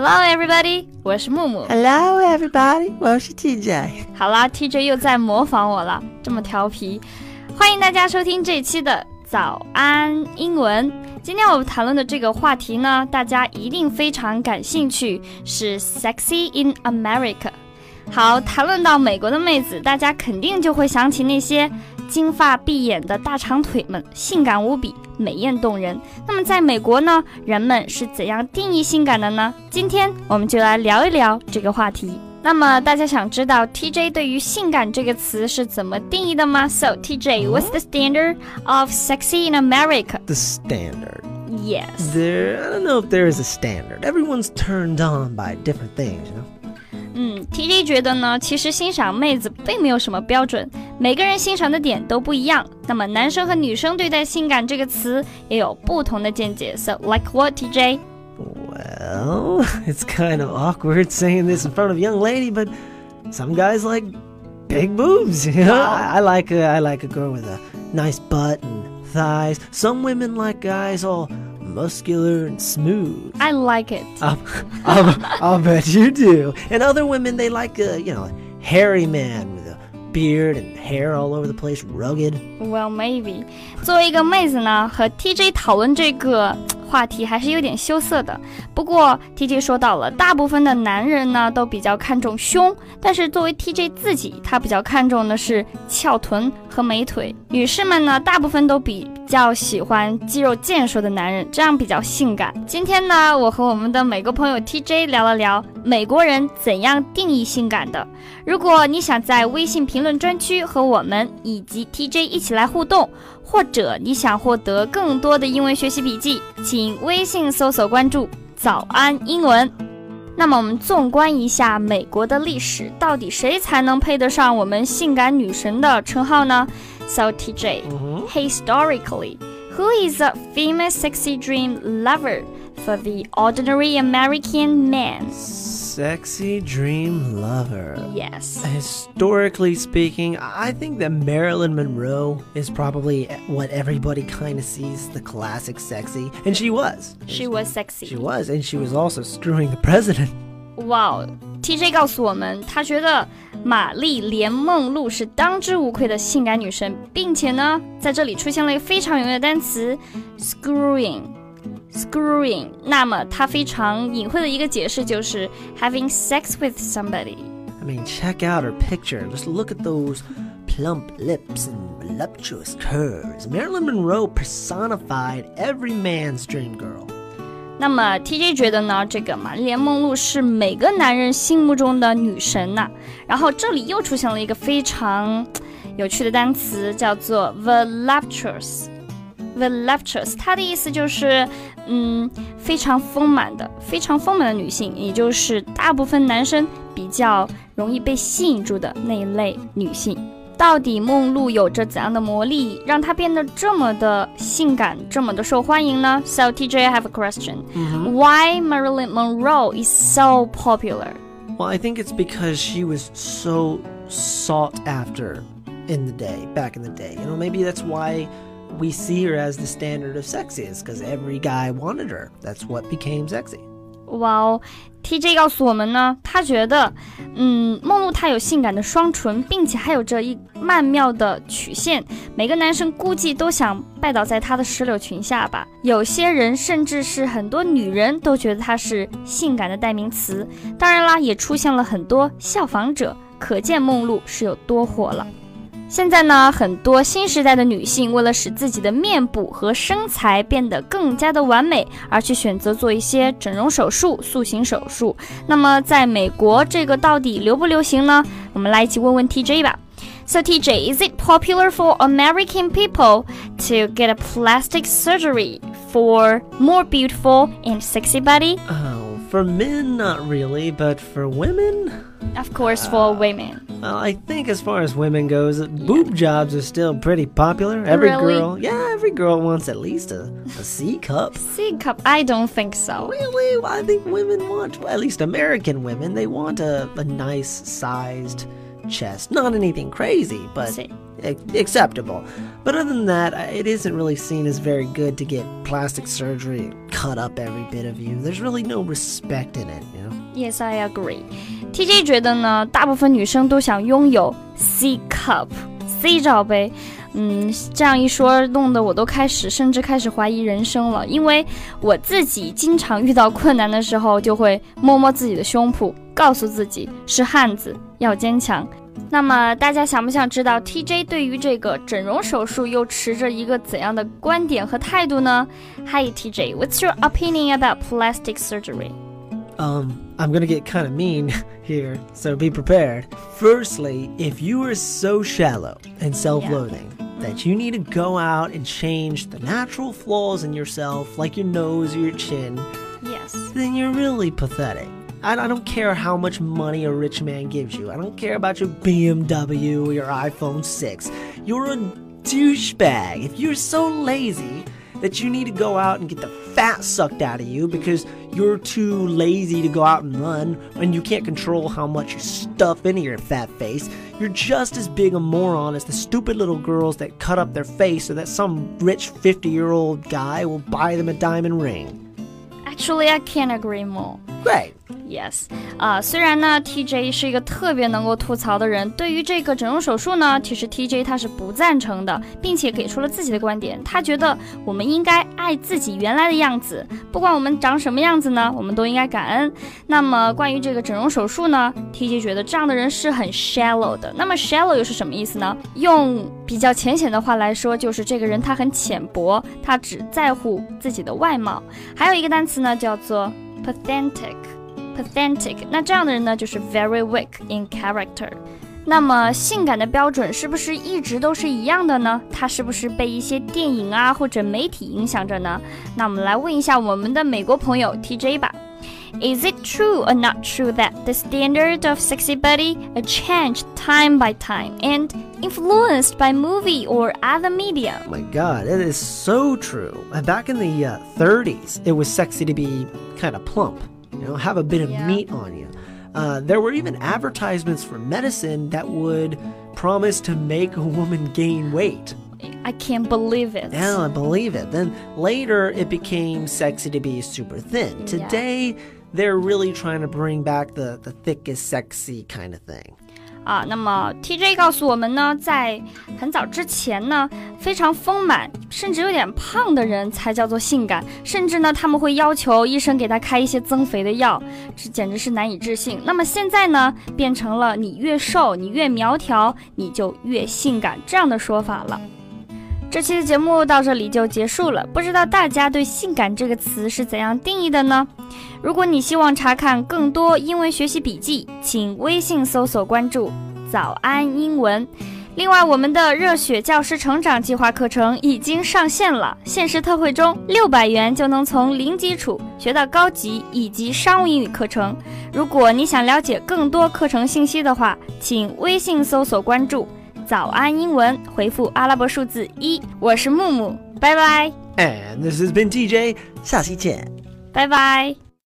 Hello everybody，我是木木。Hello, everybody. 我是 TJ。好啦，TJ 又在模仿我了，这么调皮。欢迎大家收听这一期的早安英文。今天我们谈论的这个话题呢，大家一定非常感兴趣，是 Sexy in America。好，谈论到美国的妹子，大家肯定就会想起那些金发碧眼的大长腿们，性感无比，美艳动人。那么在美国呢，人们是怎样定义性感的呢？今天我们就来聊一聊这个话题。那么大家想知道 TJ 对于性感这个词是怎么定义的吗？So TJ，what's the standard of sexy in America? The standard. Yes. There, I don't know if there is a standard. Everyone's turned on by different things, you know. 嗯，TJ 觉得呢，其实欣赏妹子并没有什么标准，每个人欣赏的点都不一样。那么男生和女生对待性感这个词也有不同的见解。So like what, TJ? Well, it's kind of awkward saying this in front of a young lady, but some guys like big boobs. You know, Wow. I, I like a, I like a girl with a nice butt and thighs. Some women like guys all muscular and smooth. I like it. I'll, I'll, I'll bet you do. And other women, they like a, you know, a hairy man with a beard and hair all over the place, rugged. Well, maybe. 作为一个妹子呢，和 TJ 讨论这个话题还是有点羞涩的。不过 TJ 说到了，大部分的男人呢都比较看重胸，但是作为 TJ 自己，他比较看重的是翘臀和美腿。女士们呢，大部分都比 较喜欢肌肉健硕的男人，这样比较性感。今天呢，我和我们的美国朋友 TJ 聊了聊美国人怎样定义性感的。如果你想在微信评论专区和我们以及 TJ 一起来互动，或者你想获得更多的英文学习笔记，请微信搜索关注“早安英文”。那么我们纵观一下美国的历史，到底谁才能配得上我们性感女神的称号呢 ？So TJ, historically, who is a famous sexy dream lover for the ordinary American man? Sexy dream lover. Yes. Historically speaking, I think that Marilyn Monroe is probably what everybody kind of sees the classic sexy, and she was. She was sexy. She was, and she was also screwing the president. 哇哦，TJ 告诉我们，他觉得 玛丽莲梦露是当之无愧的性感女神，并且呢，在这里出现了一个非常有用的单词 screwing。screwing，那么它非常隐晦的一个解释就是 having sex with somebody。 I mean, check out her picture. Just look at those plump lips and voluptuous curves. Marilyn Monroe personified every man's dream girl. 那么 TJ 觉得呢，这个玛丽莲梦露是每个男人心目中的女神呐、然后这里又出现了一个非常 有趣的单词，叫做 voluptuous。voluptuous，它的意思就是，嗯，非常丰满的，非常丰满的女性，也就是大部分男生比较容易被吸引住的那一类女性。到底梦露有着怎样的魔力，让她变得这么的性感，这么的受欢迎呢？So TJ, I have a question. Why Marilyn Monroe is so popular? Well, I think it's because she was so sought after in the day, back in the day. You know, maybe that's why we see her as the standard of sexy, is because every guy wanted her. That's what became sexy. 哇哦，TJ 告诉我们呢，他觉得，嗯，梦露她有性感的双唇，并且还有着一曼妙的曲线，每个男生估计都想拜倒在她的石榴裙下吧。有些人甚至是很多女人都觉得她是性感的代名词。当然啦，也出现了很多效仿者，可见梦露是有多火了。现在呢，很多新时代的女性为了使自己的面部和身材变得更加的完美，而去选择做一些整容手术、塑形手术。那么，在美国这个到底流不流行呢？我们来一起问问 TJ 吧。So TJ, is it popular for American people to get a plastic surgery for more beautiful and sexy body? Oh, for men, not really, but for women, Of course, for women. well, I think as far as women goes, boob jobs are still pretty popular. Every Really? girl, yeah, every girl wants at least a, a C cup. C cup? I don't think so. Really? I think women want, well, at least American women, they want a, a nice sized chest. Not anything crazy, but See. acceptable. But other than that, it isn't really seen as very good to get plastic surgery, cut up every bit of you. There's really no respect in it, you know? Yes, I agree. TJ 觉得呢，大部分女生都想拥有 C cup C 罩杯。嗯，这样一说，弄得我都开始，甚至开始怀疑人生了。因为我自己经常遇到困难的时候，就会摸摸自己的胸脯，告诉自己是汉子，要坚强。那么大家想不想知道 TJ 对于这个整容手术又持着一个怎样的观点和态度呢？Hi TJ，What's your opinion about plastic surgery? 嗯 I'm gonna get kind of mean here, so be prepared. Firstly, if you are so shallow and self-loathing yeah. that you need to go out and change the natural flaws in yourself, like your nose or your chin, yes, then you're really pathetic. I, I don't care how much money a rich man gives you. I don't care about your BMW or your iPhone 6. You're a douchebag. If you're so lazy that you need to go out and get the fat sucked out of you because you're too lazy to go out and run and you can't control how much you stuff into your fat face, you're just as big a moron as the stupid little girls that cut up their face so that some rich 50 year old guy will buy them a diamond ring. Actually, I can't agree more. Great. Yes，啊，虽然呢，TJ 是一个特别能够吐槽的人，对于这个整容手术呢，其实 TJ 他是不赞成的，并且给出了自己的观点。他觉得我们应该爱自己原来的样子，不管我们长什么样子呢，我们都应该感恩。那么关于这个整容手术呢，TJ 觉得这样的人是很 shallow 的。那么 shallow 又是什么意思呢？用比较浅显的话来说，就是这个人他很浅薄，他只在乎自己的外貌。还有一个单词呢，叫做 pathetic。pathetic，那这样的人呢，就是 very weak in character。那么性感的标准是不是一直都是一样的呢？它是不是被一些电影啊或者媒体影响着呢？那我们来问一下我们的美国朋友 TJ 吧。Is it true or not true that the standard of sexy body changed time by time and influenced by movie or other media? Oh my God, it is so true. Back in the uh, 30s, it was sexy to be kind of plump you know, have a bit of yeah. meat on you. Uh, there were even advertisements for medicine that would promise to make a woman gain weight. I can't believe it. Yeah, I believe it. Then later it became sexy to be super thin. Today, yeah. they're really trying to bring back the, the thickest sexy kind of thing. 啊，那么 TJ 告诉我们呢，在很早之前呢，非常丰满甚至有点胖的人才叫做性感，甚至呢他们会要求医生给他开一些增肥的药，这简直是难以置信。那么现在呢，变成了你越瘦，你越苗条，你就越性感这样的说法了。这期的节目到这里就结束了，不知道大家对“性感”这个词是怎样定义的呢？如果你希望查看更多英文学习笔记，请微信搜索关注“早安英文”。另外，我们的热血教师成长计划课程已经上线了，限时特惠中，六百元就能从零基础学到高级以及商务英语课程。如果你想了解更多课程信息的话，请微信搜索关注。早安英文，回复阿拉伯数字一。我是木木，拜拜。And this has been DJ，下期见，拜拜。